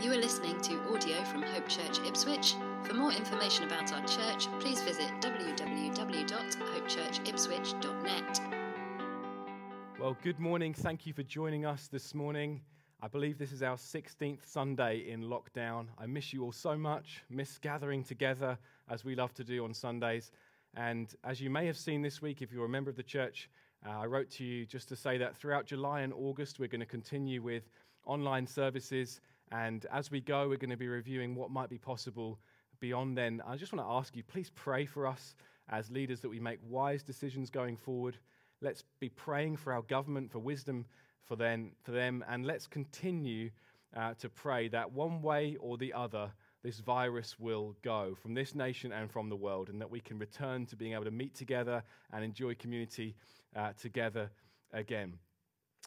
You are listening to audio from Hope Church Ipswich. For more information about our church, please visit www.hopechurchipswich.net. Well, good morning. Thank you for joining us this morning. I believe this is our 16th Sunday in lockdown. I miss you all so much, miss gathering together as we love to do on Sundays. And as you may have seen this week, if you're a member of the church, uh, I wrote to you just to say that throughout July and August, we're going to continue with online services and as we go, we're going to be reviewing what might be possible beyond then. I just want to ask you, please pray for us as leaders that we make wise decisions going forward. Let's be praying for our government, for wisdom for them, for them and let's continue uh, to pray that one way or the other, this virus will go from this nation and from the world, and that we can return to being able to meet together and enjoy community uh, together again.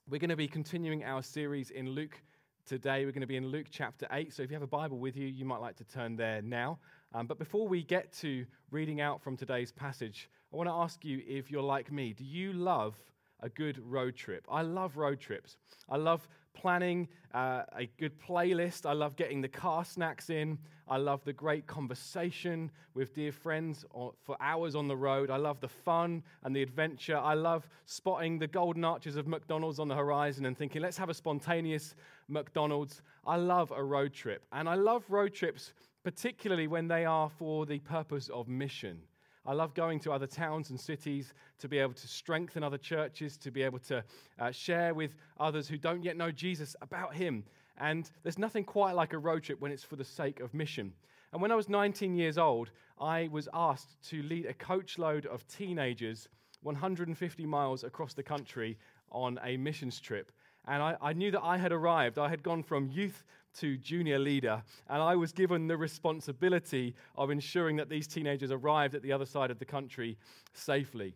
We're going to be continuing our series in Luke Today we're going to be in Luke chapter 8. So if you have a Bible with you, you might like to turn there now. Um, but before we get to reading out from today's passage, I want to ask you if you're like me. Do you love a good road trip? I love road trips. I love planning uh, a good playlist. I love getting the car snacks in. I love the great conversation with dear friends for hours on the road. I love the fun and the adventure. I love spotting the golden arches of McDonald's on the horizon and thinking, let's have a spontaneous McDonald's. I love a road trip. And I love road trips, particularly when they are for the purpose of mission. I love going to other towns and cities to be able to strengthen other churches, to be able to uh, share with others who don't yet know Jesus about Him. And there's nothing quite like a road trip when it's for the sake of mission. And when I was 19 years old, I was asked to lead a coachload of teenagers 150 miles across the country on a missions trip. And I, I, knew that I had arrived. I had gone from youth to junior leader, and I was given the responsibility of ensuring that these teenagers arrived at the other side of the country safely.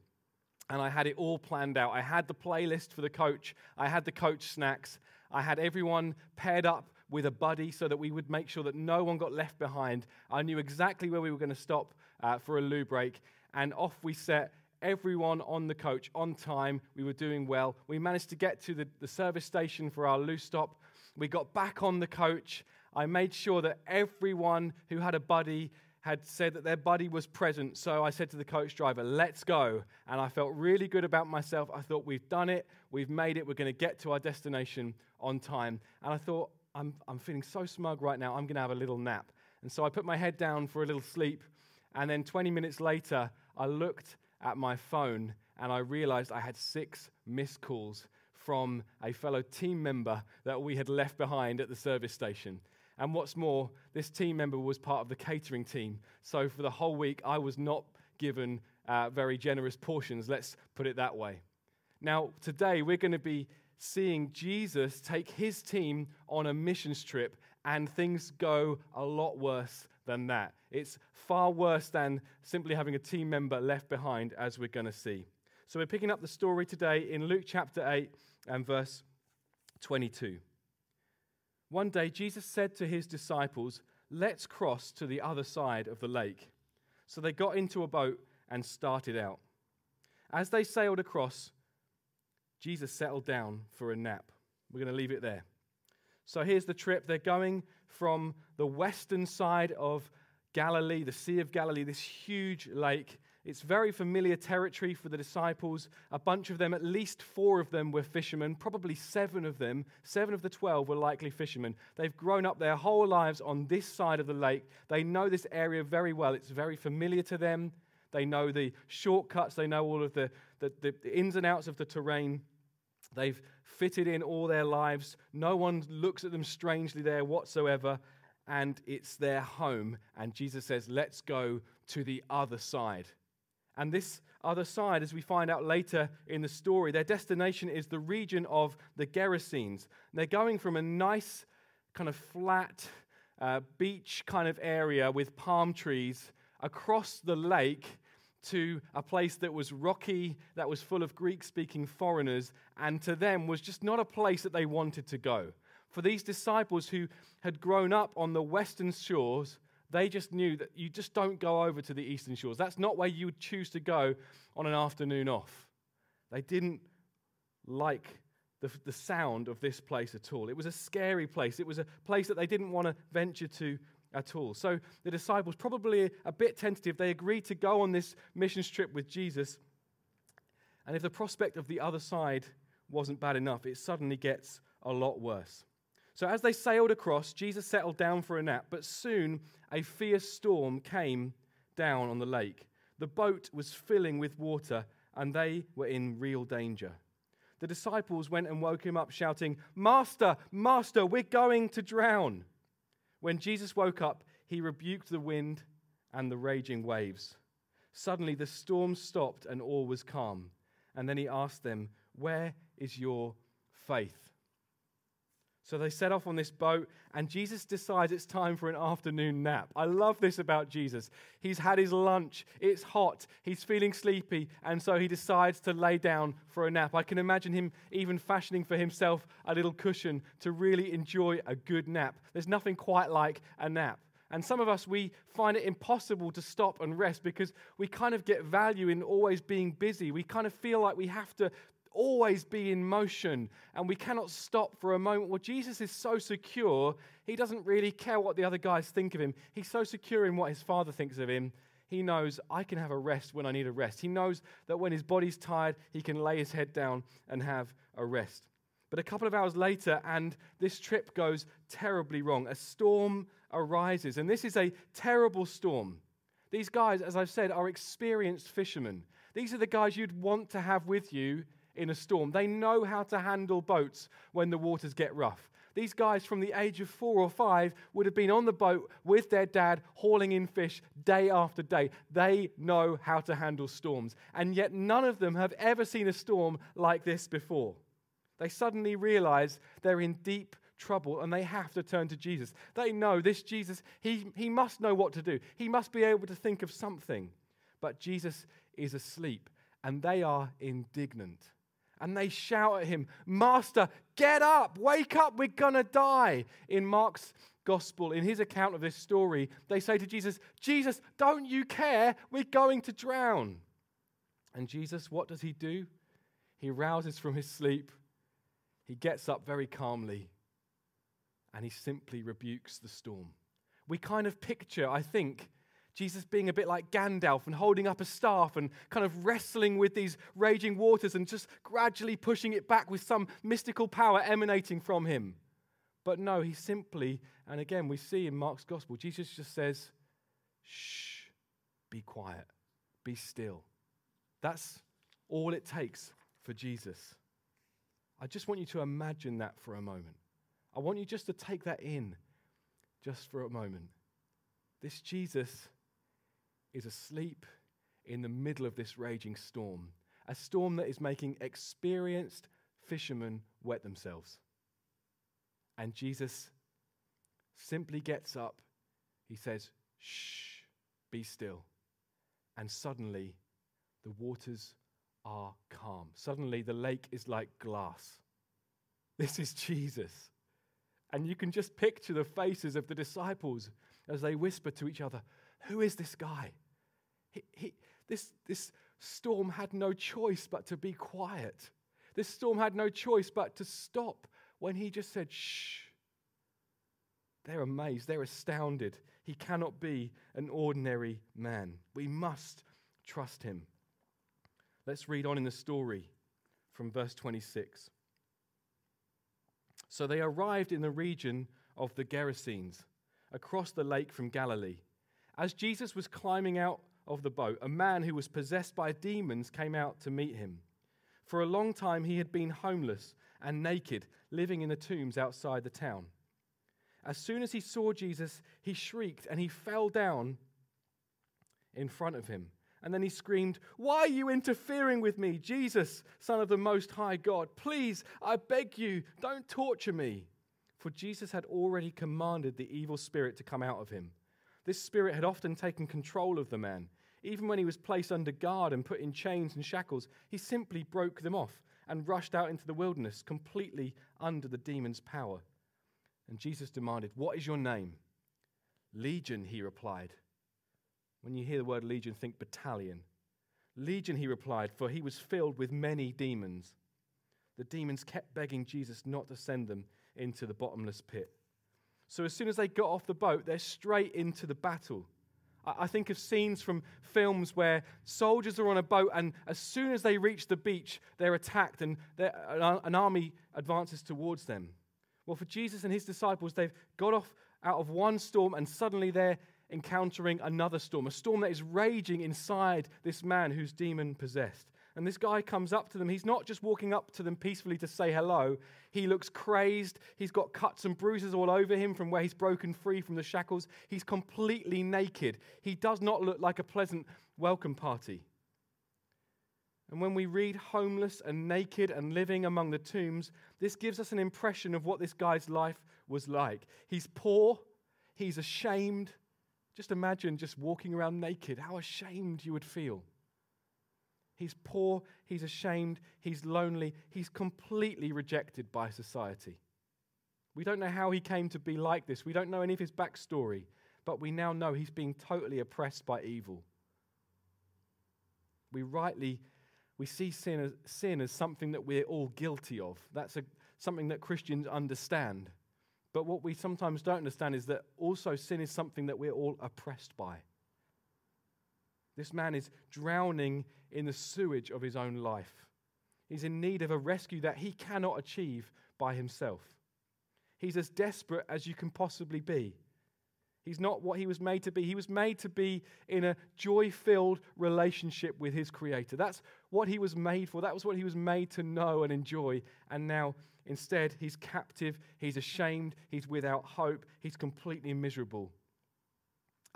And I had it all planned out. I had the playlist for the coach, I had the coach snacks, I had everyone paired up with a buddy so that we would make sure that no one got left behind. I knew exactly where we were going to stop uh, for a loo break, and off we set everyone on the coach on time. We were doing well. We managed to get to the, the service station for our loo stop. We got back on the coach. I made sure that everyone who had a buddy had said that their buddy was present. So I said to the coach driver, let's go. And I felt really good about myself. I thought, we've done it, we've made it, we're going to get to our destination on time. And I thought, I'm, I'm feeling so smug right now, I'm going to have a little nap. And so I put my head down for a little sleep. And then 20 minutes later, I looked at my phone and I realized I had six missed calls from a fellow team member that we had left behind at the service station. And what's more, this team member was part of the catering team. So for the whole week, I was not given uh, very generous portions, let's put it that way. Now, today, we're going to be seeing Jesus take his team on a missions trip, and things go a lot worse than that. It's far worse than simply having a team member left behind, as we're going to see. So we're picking up the story today in Luke chapter 8 and verse 22. One day, Jesus said to his disciples, Let's cross to the other side of the lake. So they got into a boat and started out. As they sailed across, Jesus settled down for a nap. We're going to leave it there. So here's the trip. They're going from the western side of Galilee, the Sea of Galilee, this huge lake. It's very familiar territory for the disciples. A bunch of them, at least four of them, were fishermen. Probably seven of them, seven of the twelve, were likely fishermen. They've grown up their whole lives on this side of the lake. They know this area very well. It's very familiar to them. They know the shortcuts, they know all of the, the, the ins and outs of the terrain. They've fitted in all their lives. No one looks at them strangely there whatsoever. And it's their home. And Jesus says, Let's go to the other side. And this other side, as we find out later in the story, their destination is the region of the Gerasenes. They're going from a nice, kind of flat uh, beach kind of area with palm trees across the lake to a place that was rocky, that was full of Greek speaking foreigners, and to them was just not a place that they wanted to go. For these disciples who had grown up on the western shores, they just knew that you just don't go over to the eastern shores. That's not where you would choose to go on an afternoon off. They didn't like the, the sound of this place at all. It was a scary place. It was a place that they didn't want to venture to at all. So the disciples, probably a bit tentative, they agreed to go on this mission trip with Jesus. And if the prospect of the other side wasn't bad enough, it suddenly gets a lot worse. So as they sailed across, Jesus settled down for a nap, but soon a fierce storm came down on the lake. The boat was filling with water, and they were in real danger. The disciples went and woke him up, shouting, Master, Master, we're going to drown. When Jesus woke up, he rebuked the wind and the raging waves. Suddenly the storm stopped and all was calm. And then he asked them, Where is your faith? So they set off on this boat, and Jesus decides it's time for an afternoon nap. I love this about Jesus. He's had his lunch, it's hot, he's feeling sleepy, and so he decides to lay down for a nap. I can imagine him even fashioning for himself a little cushion to really enjoy a good nap. There's nothing quite like a nap. And some of us, we find it impossible to stop and rest because we kind of get value in always being busy. We kind of feel like we have to always be in motion and we cannot stop for a moment. Well, Jesus is so secure, he doesn't really care what the other guys think of him. He's so secure in what his father thinks of him. He knows I can have a rest when I need a rest. He knows that when his body's tired, he can lay his head down and have a rest. But a couple of hours later, and this trip goes terribly wrong. A storm arises, and this is a terrible storm. These guys, as I've said, are experienced fishermen. These are the guys you'd want to have with you in a storm. They know how to handle boats when the waters get rough. These guys from the age of four or five would have been on the boat with their dad, hauling in fish day after day. They know how to handle storms. And yet, none of them have ever seen a storm like this before. They suddenly realize they're in deep trouble and they have to turn to Jesus. They know this Jesus, he, he must know what to do, he must be able to think of something. But Jesus is asleep and they are indignant and they shout at him, Master, get up, wake up, we're to die. In Mark's gospel, in his account of this story, they say to Jesus, Jesus, don't you care? We're going to drown. And Jesus, what does he do? He rouses from his sleep, he gets up very calmly, and he simply rebukes the storm. We kind of picture, I think, Jesus being a bit like Gandalf and holding up a staff and kind of wrestling with these raging waters and just gradually pushing it back with some mystical power emanating from him. But no, he simply, and again, we see in Mark's gospel, Jesus just says, shh, be quiet, be still. That's all it takes for Jesus. I just want you to imagine that for a moment. I want you just to take that in just for a moment. This Jesus is asleep in the middle of this raging storm, a storm that is making experienced fishermen wet themselves. And Jesus simply gets up. He says, Shh, be still. And suddenly, the waters are calm. Suddenly, the lake is like glass. This is Jesus. And you can just picture the faces of the disciples as they whisper to each other, Who is this guy? He, he, this, this storm had no choice but to be quiet. This storm had no choice but to stop when he just said, shh. They're amazed, they're astounded. He cannot be an ordinary man. We must trust him. Let's read on in the story from verse 26. So they arrived in the region of the Gerasenes, across the lake from Galilee. As Jesus was climbing out of the boat, a man who was possessed by demons came out to meet him. For a long time he had been homeless and naked, living in the tombs outside the town. As soon as he saw Jesus, he shrieked and he fell down in front of him. And then he screamed, Why are you interfering with me, Jesus, Son of the Most High God? Please, I beg you, don't torture me. For Jesus had already commanded the evil spirit to come out of him. This spirit had often taken control of the man. Even when he was placed under guard and put in chains and shackles, he simply broke them off and rushed out into the wilderness, completely under the demon's power. And Jesus demanded, What is your name? Legion, he replied. When you hear the word legion, think battalion. Legion, he replied, for he was filled with many demons. the demons kept begging Jesus not to send them into the bottomless pit. So as soon as they got off the boat, they're straight into the battle. I think of scenes from films where soldiers are on a boat, and as soon as they reach the beach, they're attacked and they're, an army advances towards them. Well, for Jesus and his disciples, they've got off out of one storm, and suddenly they're encountering another storm, a storm that is raging inside this man who's demon possessed. And this guy comes up to them. He's not just walking up to them peacefully to say hello. He looks crazed. He's got cuts and bruises all over him from where he's broken free from the shackles. He's completely naked. He does not look like a pleasant welcome party. And when we read homeless and naked and living among the tombs, this gives us an impression of what this guy's life was like. He's poor, he's ashamed. Just imagine just walking around naked, how ashamed you would feel. He's poor, he's ashamed, he's lonely, he's completely rejected by society. We don't know how he came to be like this. We don't know any of his backstory, but we now know he's being totally oppressed by evil. We rightly we see sin as, sin as something that we're all guilty of. That's a, something that Christians understand. But what we sometimes don't understand is that also sin is something that we're all oppressed by. This man is drowning in the sewage of his own life. He's in need of a rescue that he cannot achieve by himself. He's as desperate as you can possibly be. He's not what he was made to be. He was made to be in a joy filled relationship with his Creator. That's what he was made for. That was what he was made to know and enjoy. And now, instead, he's captive, he's ashamed, he's without hope, he's completely miserable.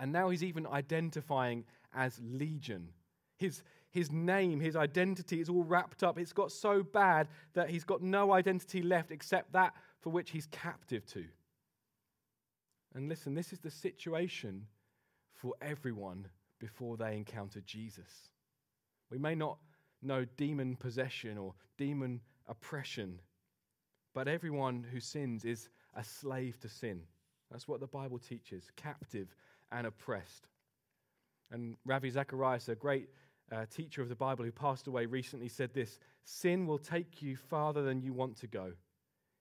And now he's even identifying as Legion. His, his name, his identity is all wrapped up. It's got so bad that he's got no identity left except that for which he's captive to. And listen, this is the situation for everyone before they encounter Jesus. We may not know demon possession or demon oppression, but everyone who sins is a slave to sin. That's what the Bible teaches captive and oppressed. And Ravi Zacharias, a great uh, teacher of the Bible who passed away recently, said this Sin will take you farther than you want to go,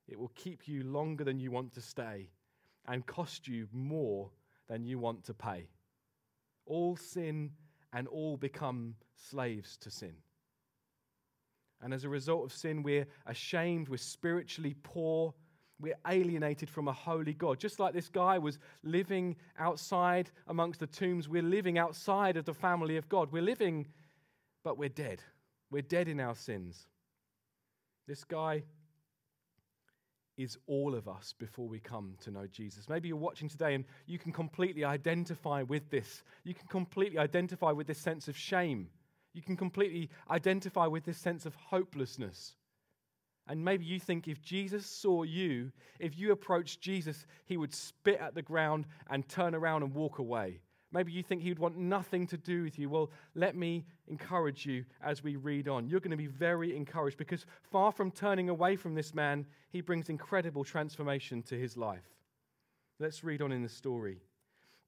it will keep you longer than you want to stay, and cost you more than you want to pay. All sin and all become slaves to sin. And as a result of sin, we're ashamed, we're spiritually poor, we're alienated from a holy God. Just like this guy was living outside amongst the tombs, we're living outside of the family of God. We're living, but we're dead. We're dead in our sins. This guy is all of us before we come to know Jesus. Maybe you're watching today and you can completely identify with this. You can completely identify with this sense of shame. You can completely identify with this sense of hopelessness. And maybe you think if Jesus saw you, if you approached Jesus, he would spit at the ground and turn around and walk away. Maybe you think he would want nothing to do with you. Well, let me encourage you as we read on. You're going to be very encouraged because far from turning away from this man, he brings incredible transformation to his life. Let's read on in the story.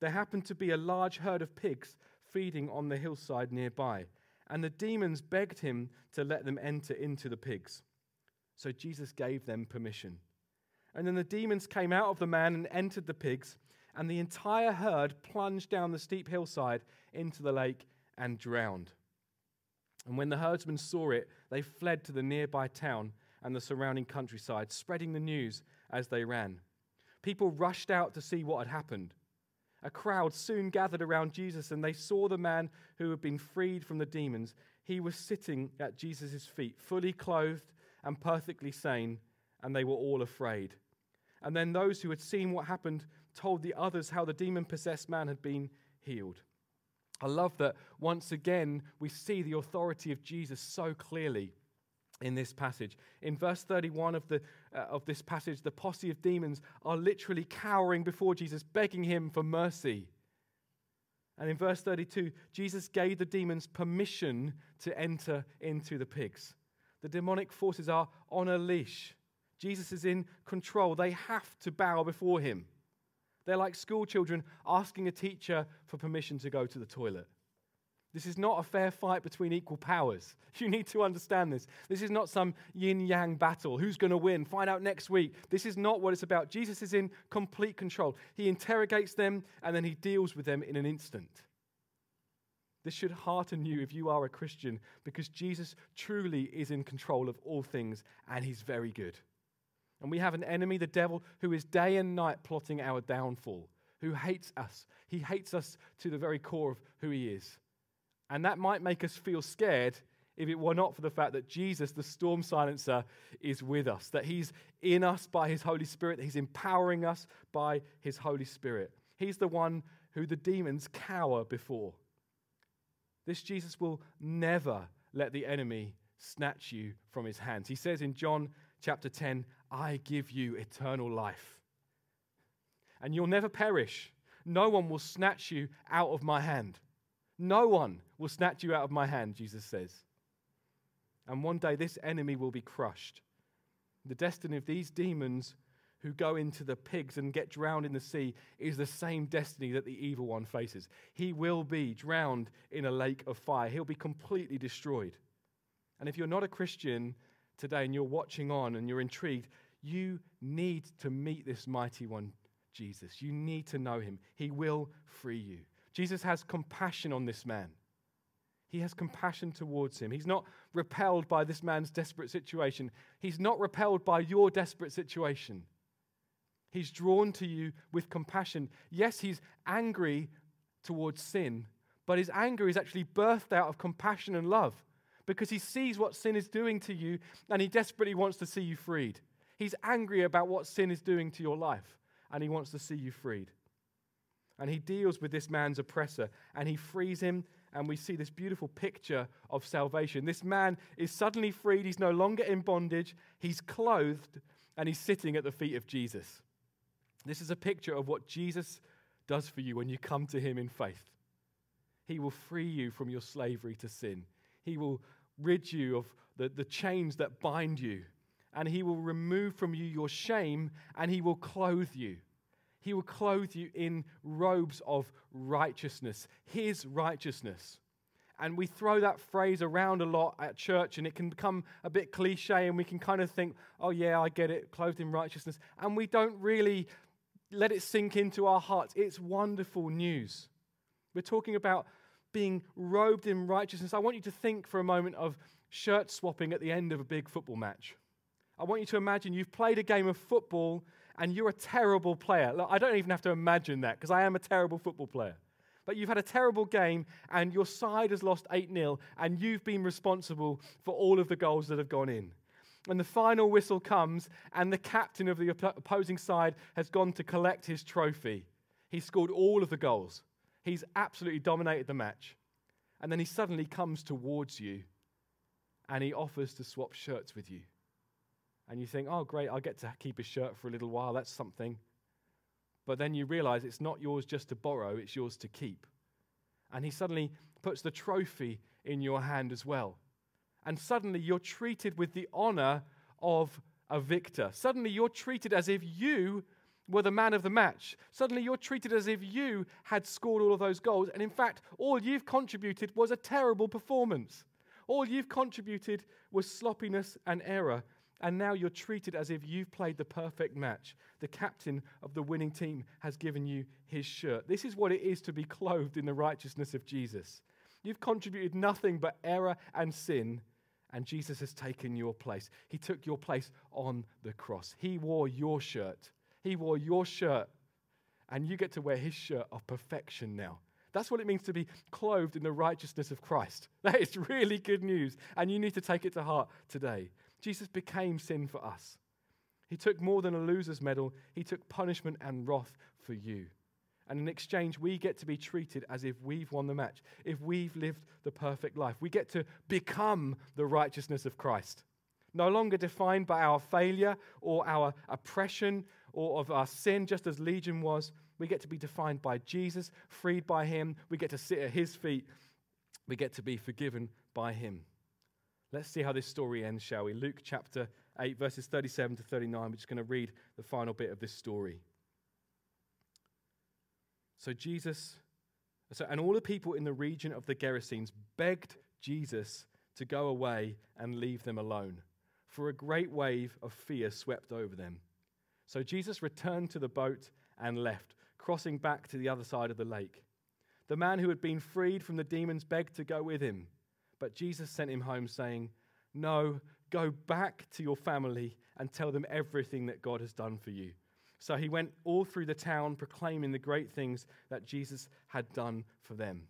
There happened to be a large herd of pigs feeding on the hillside nearby, and the demons begged him to let them enter into the pigs. So Jesus gave them permission. And then the demons came out of the man and entered the pigs, and the entire herd plunged down the steep hillside into the lake and drowned. And when the herdsmen saw it, they fled to the nearby town and the surrounding countryside, spreading the news as they ran. People rushed out to see what had happened. A crowd soon gathered around Jesus, and they saw the man who had been freed from the demons. He was sitting at Jesus' feet, fully clothed and perfectly sane, and they were all afraid. And then those who had seen what happened told the others how the demon possessed man had been healed. I love that once again we see the authority of Jesus so clearly in this passage. In verse 31 of, the, uh, of this passage, the posse of demons are literally cowering before Jesus, begging him for mercy. And in verse 32, Jesus gave the demons permission to enter into the pigs. The demonic forces are on a leash. Jesus is in control. They have to bow before him. They're like school children asking a teacher for permission to go to the toilet. This is not a fair fight between equal powers. You need to understand this. This is not some yin yang battle. Who's going to win? Find out next week. This is not what it's about. Jesus is in complete control. He interrogates them and then he deals with them in an instant. This should hearten you if you are a Christian because Jesus truly is in control of all things and he's very good. And we have an enemy, the devil, who is day and night plotting our downfall, who hates us. He hates us to the very core of who he is. And that might make us feel scared if it were not for the fact that Jesus, the storm silencer, is with us, that he's in us by his Holy Spirit, that he's empowering us by his Holy Spirit. He's the one who the demons cower before. This Jesus will never let the enemy snatch you from his hands. He says in John chapter 10, I give you eternal life. And you'll never perish. No one will snatch you out of my hand. No one will snatch you out of my hand, Jesus says. And one day this enemy will be crushed. The destiny of these demons who go into the pigs and get drowned in the sea is the same destiny that the evil one faces. He will be drowned in a lake of fire, he'll be completely destroyed. And if you're not a Christian today and you're watching on and you're intrigued, you need to meet this mighty one, Jesus. You need to know him. He will free you. Jesus has compassion on this man. He has compassion towards him. He's not repelled by this man's desperate situation. He's not repelled by your desperate situation. He's drawn to you with compassion. Yes, he's angry towards sin, but his anger is actually birthed out of compassion and love because he sees what sin is doing to you and he desperately wants to see you freed. He's angry about what sin is doing to your life and he wants to see you freed. And he deals with this man's oppressor and he frees him. And we see this beautiful picture of salvation. This man is suddenly freed. He's no longer in bondage. He's clothed and he's sitting at the feet of Jesus. This is a picture of what Jesus does for you when you come to him in faith. He will free you from your slavery to sin, he will rid you of the, the chains that bind you, and he will remove from you your shame, and he will clothe you. He will clothe you in robes of righteousness, His righteousness. And we throw that phrase around a lot at church, and it can become a bit cliche, and we can kind of think, oh, yeah, I get it, clothed in righteousness. And we don't really let it sink into our hearts. It's wonderful news. We're talking about being robed in righteousness. I want you to think for a moment of shirt swapping at the end of a big football match. I want you to imagine you've played a game of football and you're a terrible player. Look, I don't even have to imagine that because I am a terrible football player. But you've had a terrible game and your side has lost 8 0 and you've been responsible for all of the goals that have gone in. And the final whistle comes and the captain of the opposing side has gone to collect his trophy. He scored all of the goals, he's absolutely dominated the match. And then he suddenly comes towards you and he offers to swap shirts with you and you think, oh, great, I'll get to keep his shirt for a little while. That's something. But then you realize it's not yours just to borrow, it's yours to keep. And he suddenly puts the trophy in your hand as well. And suddenly you're treated with the honor of a victor. Suddenly you're treated as if you were the man of the match. Suddenly you're treated as if you had scored all of those goals. And in fact, all you've contributed was a terrible performance. All you've contributed was sloppiness and error and now you're treated as if you've played the perfect match. The captain of the winning team has given you his shirt. This is what it is to be clothed in the righteousness of Jesus. You've contributed nothing but error and sin, and Jesus has taken your place. He took your place on the cross. He wore your shirt. He wore your shirt, and you get to wear his shirt of perfection now. That's what it means to be clothed in the righteousness of Christ. That is really good news, and you need to take it to heart today. Jesus became sin for us. He took more than a loser's medal, he took punishment and wrath for you. And in exchange, we get to be treated as if we've won the match, if we've lived the perfect life. We get to become the righteousness of Christ. No longer defined by our failure or our oppression or of our sin, just as Legion was. We get to be defined by Jesus, freed by Him. We get to sit at His feet. We get to be forgiven by Him. Let's see how this story ends, shall we? Luke chapter 8, verses 37 to 39. We're just going to read the final bit of this story. So, Jesus, So, and all the people in the region of the Gerasenes begged Jesus to go away and leave them alone, for a great wave of fear swept over them. So Jesus returned to the boat and left, crossing back to the other side of the lake. The man who had been freed from the demons begged to go with him, but Jesus sent him home, saying, No, go back to your family and tell them everything that God has done for you. So he went all through the town proclaiming the great things that Jesus had done for them.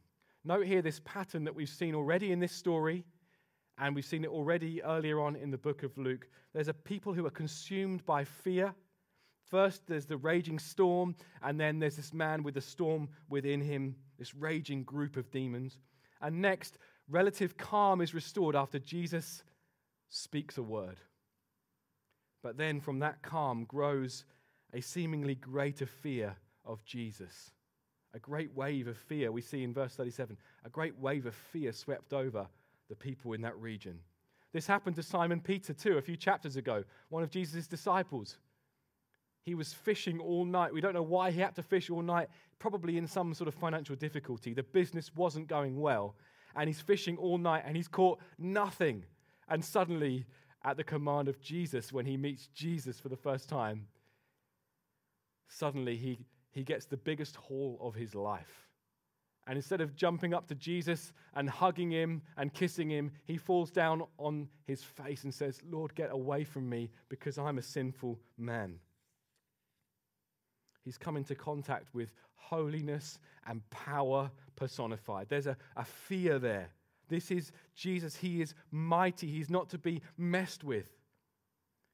Note here this pattern that we've seen already in this story, and we've seen it already earlier on in the book of Luke. There's a people who are consumed by fear. First, there's the raging storm, and then there's this man with the storm within him, this raging group of demons. And next, relative calm is restored after Jesus speaks a word. But then from that calm grows a seemingly greater fear of Jesus. A great wave of fear, we see in verse 37, a great wave of fear swept over the people in that region. This happened to Simon Peter too, a few chapters ago, one of Jesus' disciples. He was fishing all night. We don't know why he had to fish all night, probably in some sort of financial difficulty. The business wasn't going well. And he's fishing all night and he's caught nothing. And suddenly, at the command of Jesus, when he meets Jesus for the first time, suddenly he, he gets the biggest haul of his life. And instead of jumping up to Jesus and hugging him and kissing him, he falls down on his face and says, Lord, get away from me because I'm a sinful man. He's come into contact with holiness and power personified. There's a, a fear there. This is Jesus. He is mighty. He's not to be messed with.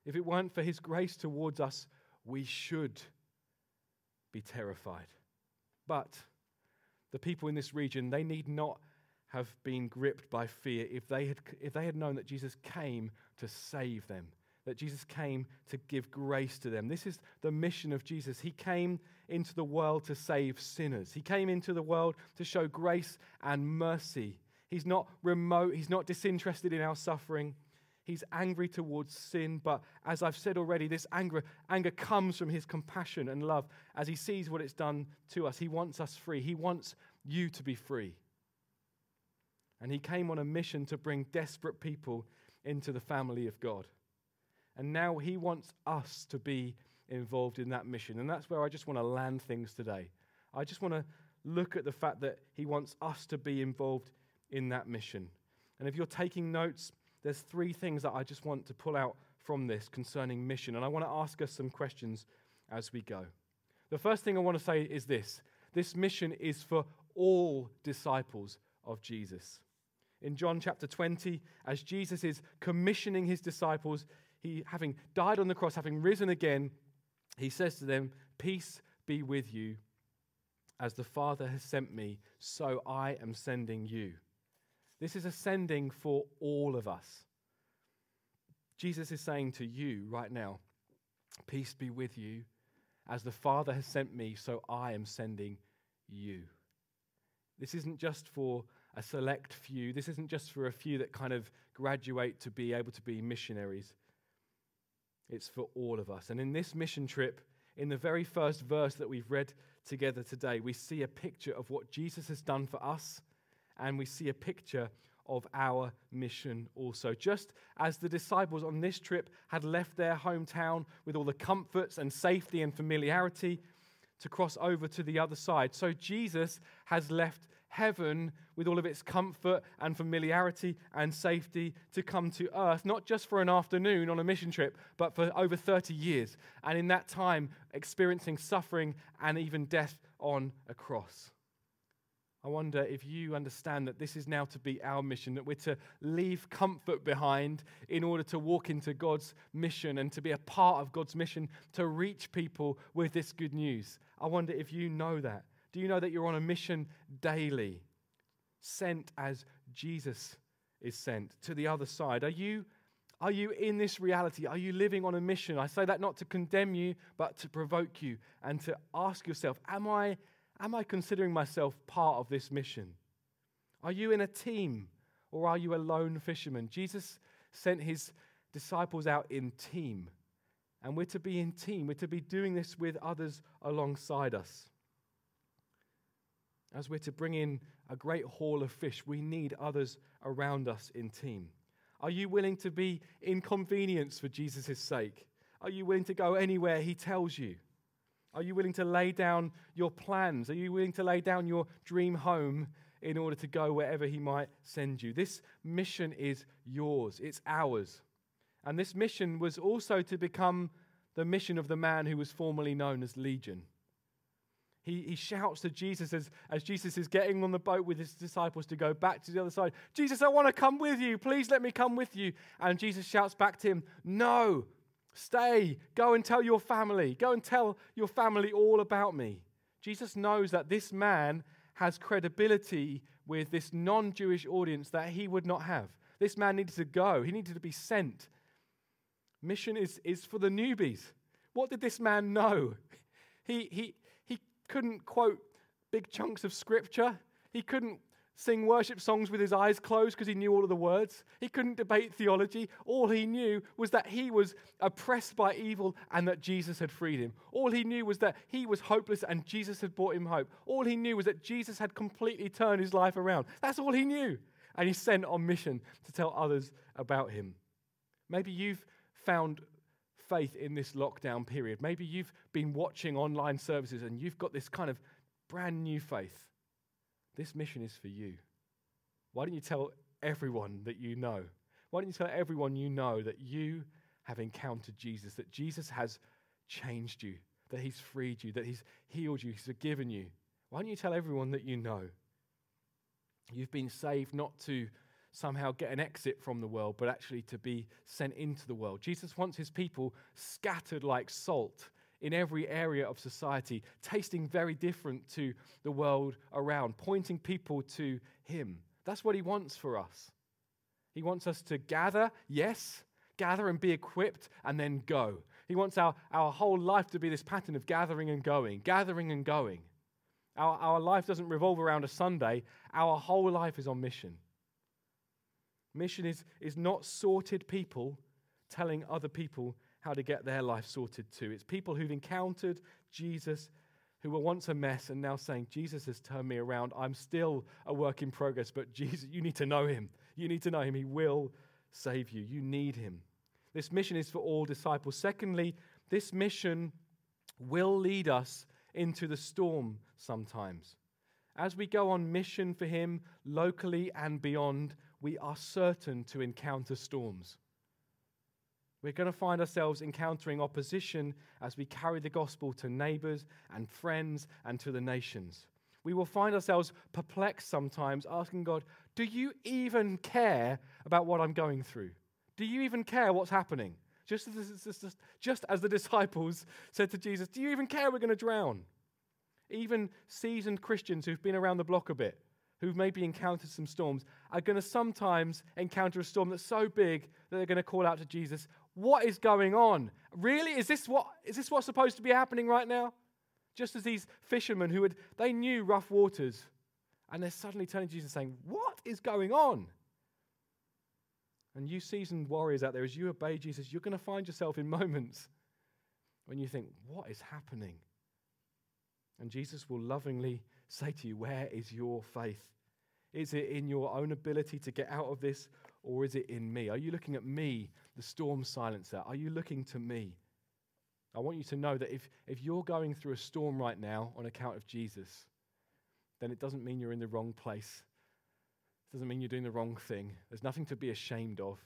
If it weren't for his grace towards us, we should be terrified. But the people in this region, they need not have been gripped by fear if they had, if they had known that Jesus came to save them, that Jesus came to give grace to them. This is the mission of Jesus. He came into the world to save sinners, He came into the world to show grace and mercy. He's not remote, He's not disinterested in our suffering. He's angry towards sin, but as I've said already, this anger, anger comes from his compassion and love as he sees what it's done to us. He wants us free. He wants you to be free. And he came on a mission to bring desperate people into the family of God. And now he wants us to be involved in that mission. And that's where I just want to land things today. I just want to look at the fact that he wants us to be involved in that mission. And if you're taking notes, there's three things that I just want to pull out from this concerning mission. And I want to ask us some questions as we go. The first thing I want to say is this this mission is for all disciples of Jesus. In John chapter 20, as Jesus is commissioning his disciples, he having died on the cross, having risen again, he says to them, Peace be with you. As the Father has sent me, so I am sending you. This is ascending for all of us. Jesus is saying to you right now, Peace be with you. As the Father has sent me, so I am sending you. This isn't just for a select few. This isn't just for a few that kind of graduate to be able to be missionaries. It's for all of us. And in this mission trip, in the very first verse that we've read together today, we see a picture of what Jesus has done for us and we see a picture of our mission also. Just as the disciples on this trip had left their hometown with all the comforts and safety and familiarity to cross over to the other side, so Jesus has left heaven with all of its comfort and familiarity and safety to come to earth, not just for an afternoon on a mission trip, but for over 30 years. And in that time, experiencing suffering and even death on a cross. I wonder if you understand that this is now to be our mission, that we're to leave comfort behind in order to walk into God's mission and to be a part of God's mission to reach people with this good news. I wonder if you know that. Do you know that you're on a mission daily, sent as Jesus is sent to the other side? Are you, are you in this reality? Are you living on a mission? I say that not to condemn you, but to provoke you and to ask yourself, Am I Am I considering myself part of this mission? Are you in a team or are you a lone fisherman? Jesus sent his disciples out in team. And we're to be in team. We're to be doing this with others alongside us. As we're to bring in a great haul of fish, we need others around us in team. Are you willing to be inconvenienced for Jesus' sake? Are you willing to go anywhere he tells you? Are you willing to lay down your plans? Are you willing to lay down your dream home in order to go wherever he might send you? This mission is yours, it's ours. And this mission was also to become the mission of the man who was formerly known as Legion. He, he shouts to Jesus as, as Jesus is getting on the boat with his disciples to go back to the other side Jesus, I want to come with you. Please let me come with you. And Jesus shouts back to him, No, stay. Go and tell your family. Go and tell your family all about me. Jesus knows that this man has credibility with this non Jewish audience that he would not have. This man needed to go, he needed to be sent. Mission is, is for the newbies. What did this man know? He, he, he couldn't quote big chunks of scripture. He couldn't sing worship songs with his eyes closed because he knew all of the words. He couldn't debate theology. All he knew was that he was oppressed by evil and that Jesus had freed him. All he knew was that he was hopeless and Jesus had brought him hope. All he knew was that Jesus had completely turned his life around. That's all he knew. And he's sent on mission to tell others about him. Maybe you've found faith in this lockdown period. Maybe you've been watching online services and you've got this kind of brand new faith. This mission is for you. Why don't you tell everyone that you know? Why don't you tell everyone you know that you have encountered Jesus, that Jesus has changed you, that he's freed you, that he's healed you, he's forgiven you? Why don't you tell everyone that you know? You've been saved not to somehow get an exit from the world, but actually to be sent into the world. Jesus wants his people scattered like salt in every area of society, tasting very different to the world around, pointing people to Him. That's what He wants for us. He wants us to gather, yes, gather and be equipped, and then go. He wants our, our whole life to be this pattern of gathering and going, gathering and going. Our, our life doesn't revolve around a Sunday, our whole life is on mission. Mission is, is not sorted people telling other people how to get their life sorted too. It's people who've encountered Jesus who were once a mess and now saying, Jesus has turned me around. I'm still a work in progress, but Jesus, you need to know him. You need to know him. He will save you. You need him. This mission is for all disciples. Secondly, this mission will lead us into the storm sometimes. As we go on mission for him locally and beyond, we are certain to encounter storms. We're going to find ourselves encountering opposition as we carry the gospel to neighbors and friends and to the nations. We will find ourselves perplexed sometimes, asking God, Do you even care about what I'm going through? Do you even care what's happening? Just as, just as the disciples said to Jesus, Do you even care we're going to drown? Even seasoned Christians who've been around the block a bit, who've maybe encountered some storms, are going to sometimes encounter a storm that's so big that they're going to call out to Jesus, what is going on? Really? Is this what is this what's supposed to be happening right now? Just as these fishermen who had they knew rough waters, and they're suddenly turning to Jesus and saying, What is going on? And you seasoned warriors out there, as you obey Jesus, you're going to find yourself in moments when you think, What is happening? And Jesus will lovingly say to you, Where is your faith? Is it in your own ability to get out of this, or is it in me? Are you looking at me, the storm silencer? Are you looking to me? I want you to know that if, if you're going through a storm right now on account of Jesus, then it doesn't mean you're in the wrong place. It doesn't mean you're doing the wrong thing. There's nothing to be ashamed of.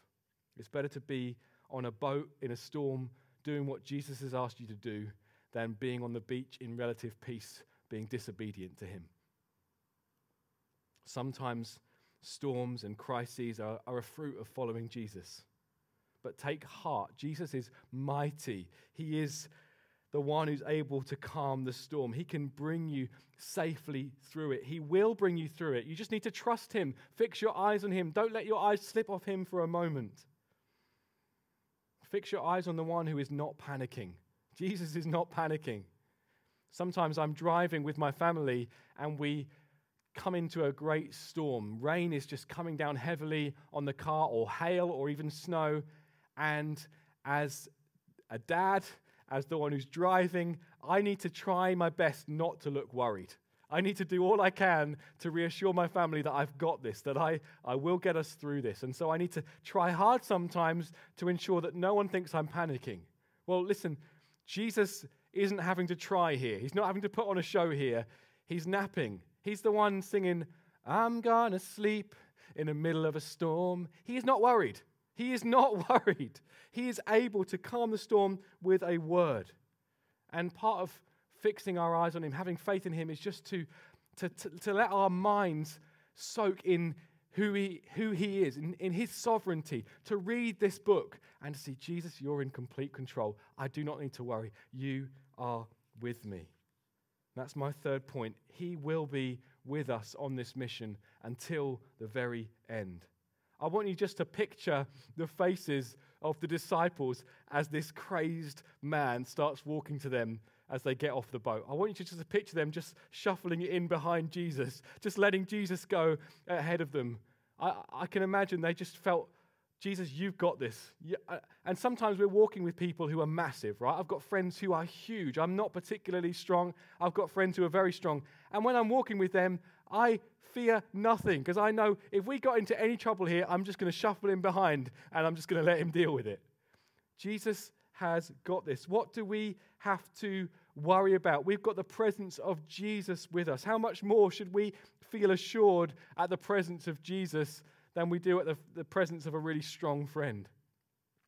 It's better to be on a boat in a storm doing what Jesus has asked you to do than being on the beach in relative peace, being disobedient to Him. Sometimes storms and crises are, are a fruit of following Jesus. But take heart, Jesus is mighty. He is the one who's able to calm the storm. He can bring you safely through it. He will bring you through it. You just need to trust Him. Fix your eyes on Him. Don't let your eyes slip off Him for a moment. Fix your eyes on the one who is not panicking. Jesus is not panicking. Sometimes I'm driving with my family and we come into a great storm. Rain is just coming down heavily on the car, or hail, or even snow. And as a dad, as the one who's driving, I need to try my best not to look worried. I need to do all I can to reassure my family that I've got this, that I, I will get us through this. And so I need to try hard sometimes to ensure that no one thinks I'm panicking. Well, listen, Jesus isn't having to try here. He's not having to put on a show here. He's napping. He's the one singing, I'm gonna sleep in the middle of a storm. He is not worried. He is not worried. He is able to calm the storm with a word. And part of fixing our eyes on Him, having faith in Him, is just to, to, to, to let our minds soak in who He, who he is, in, in His sovereignty, to read this book and to see, Jesus, you're in complete control. I do not need to worry. You are with me. That's my third point. He will be with us on this mission until the very end. I want you just to picture the faces of the disciples as this crazed man starts walking to them as they get off the boat. I want you to just picture them just shuffling in behind Jesus, just letting Jesus go ahead of them. I, I can imagine they just felt, Jesus, you've got this. Uh, and sometimes we're walking with people who are massive, right? I've got friends who are huge. I'm not particularly strong. I've got friends who are very strong. And when I'm walking with them, I fear nothing because I know if we got into any trouble here, I'm just going to shuffle in behind and I'm just going to let him deal with it. Jesus has got this. What do we have to worry about. We've got the presence of Jesus with us. How much more should we feel assured at the presence of Jesus than we do at the, the presence of a really strong friend?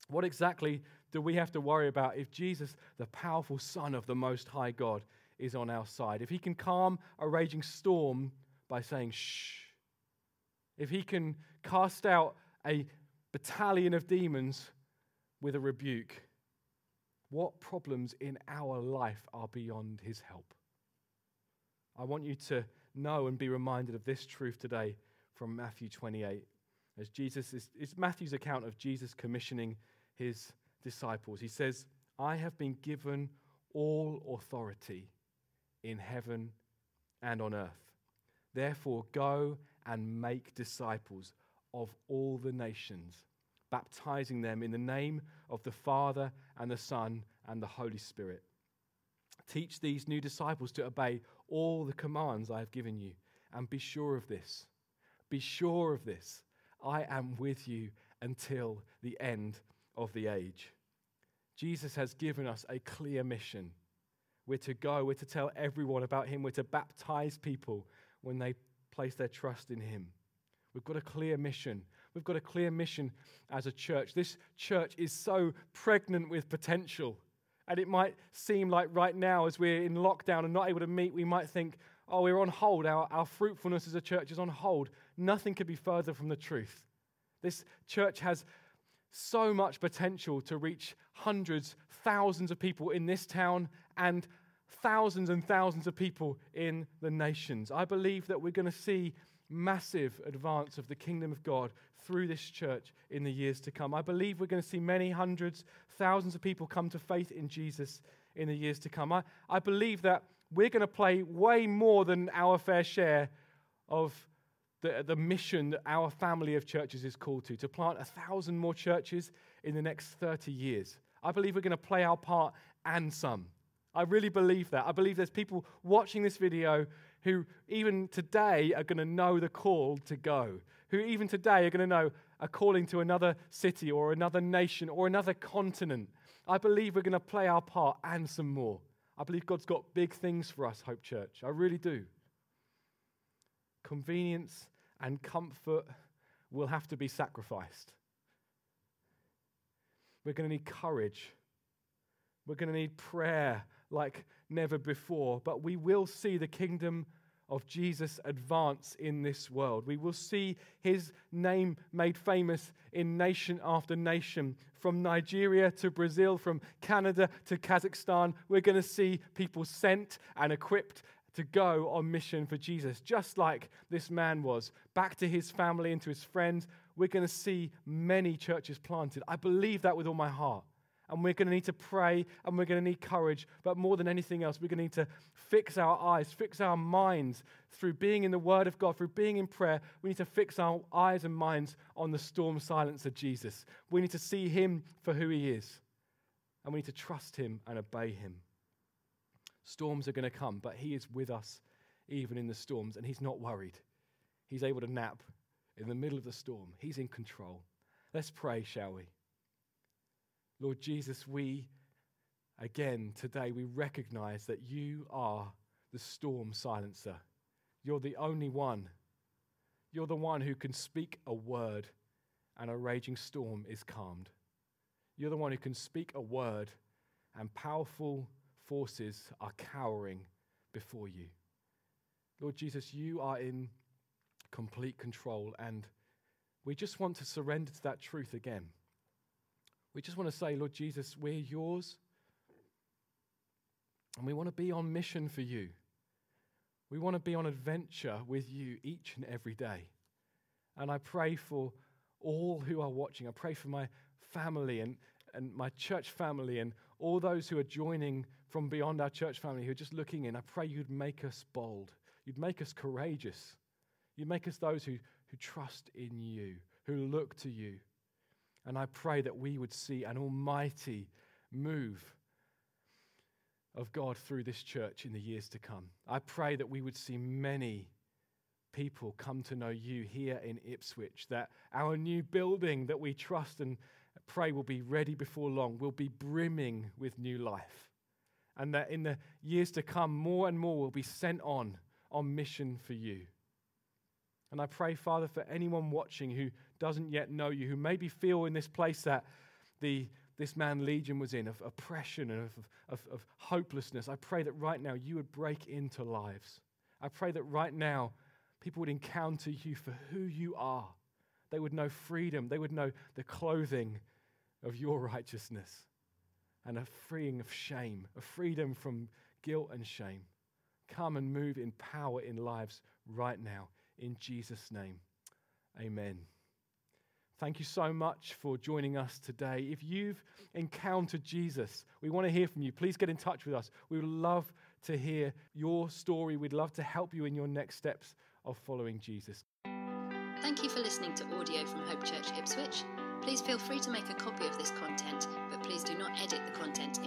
What exactly do we have to worry about if Jesus, the powerful Son of the Most High God, is on our side? If he can calm a raging storm by saying, shh, if he can cast out a battalion of demons with a rebuke, what problems in our life are beyond his help? I want you to know and be reminded of this truth today from Matthew 28. As Jesus is, it's Matthew's account of Jesus commissioning his disciples. He says, I have been given all authority in heaven and on earth. Therefore, go and make disciples of all the nations baptizing them in the name of the Father and the Son and the Holy Spirit. Teach these new disciples to obey all the commands I have given you, and be sure of this. Be sure of this. I am with you until the end of the age. Jesus has given us a clear mission. We're to go, we're to tell everyone about Him, we're to baptize people when they place their trust in Him. We've got a clear mission. We've got a clear mission as a church. This church is so pregnant with potential. And it might seem like right now, as we're in lockdown and not able to meet, we might think, oh, we're on hold. Our, our fruitfulness as a church is on hold. Nothing could be further from the truth. This church has so much potential to reach hundreds, thousands of people in this town and thousands and thousands of people in the nations. I believe that we're going to see massive advance of the kingdom of God through this church in the years to come. I believe we're going to see many hundreds, thousands of people come to faith in Jesus in the years to come. I, I believe that we're going to play way more than our fair share of the, the mission that our family of churches is called to, to plant a thousand more churches in the next 30 years. I believe we're going to play our part and some. I really believe that. I believe there's people watching this video who even today are going to know the call to go, who even today are going to know a calling to another city or another nation or another continent. I believe we're going to play our part and some more. I believe God's got big things for us, Hope Church. I really do. Convenience and comfort will have to be sacrificed. We're going to need courage. We're going to need prayer like never before, but we will see the kingdom of Jesus advance in this world. We will see his name made famous in nation after nation, from Nigeria to Brazil, from Canada to Kazakhstan. We're going to see people sent and equipped to go on mission for Jesus, just like this man was, back to his family and to his friends. We're going to see many churches planted. I believe that with all my heart. And we're going to need to pray and we're going to need courage. But more than anything else, we're going to need to fix our eyes, fix our minds through being in the Word of God, through being in prayer. We need to fix our eyes and minds on the storm silence of Jesus. We need to see Him for who He is. And we need to trust Him and obey Him. Storms are going to come, but He is with us even in the storms, and He's not worried. He's able to nap in the middle of the storm. He's in control. Let's pray, shall we? Lord Jesus, we, again, today, we recognize that you are the storm silencer. You're the only one. You're the one who can speak a word and a raging storm is calmed. You're the one who can speak a word and powerful forces are cowering before you. Lord Jesus, you are in complete control, and we just want to surrender to that truth again. We just want to say, Lord Jesus, we're yours, and we want to be on mission for you. We want to be on adventure with you each and every day. And I pray for all who are watching. I pray for my family and, and my church family and all those who are joining from beyond our church family who are just looking in. I pray you'd make us bold. You'd make us courageous. You'd make us those who, who trust in you, who look to you. And I pray that we would see an almighty move of God through this church in the years to come. I pray that we would see many people come to know you here in Ipswich, that our new building that we trust and pray will be ready before long, will be brimming with new life. And that in the years to come, more and more will be sent on on mission for you. And I pray, Father, for anyone watching who doesn't yet know you, who maybe feel in this place that the, this man Legion was in, of oppression and of, of, of hopelessness, I pray that right now you would break into lives. I pray that right now people would encounter you for who you are. They would know freedom, they would know the clothing of your righteousness, and a freeing of shame, a freedom from guilt and shame. Come and move in power in lives right now. In Jesus' name, amen. Thank you so much for joining us today. If you've encountered Jesus, we want to hear from you. Please get in touch with us. We would love to hear your story. We'd love to help you in your next steps of following Jesus. Thank you for listening to audio from Hope Church Ipswich. Please feel free to make a copy of this content, but please do not edit the content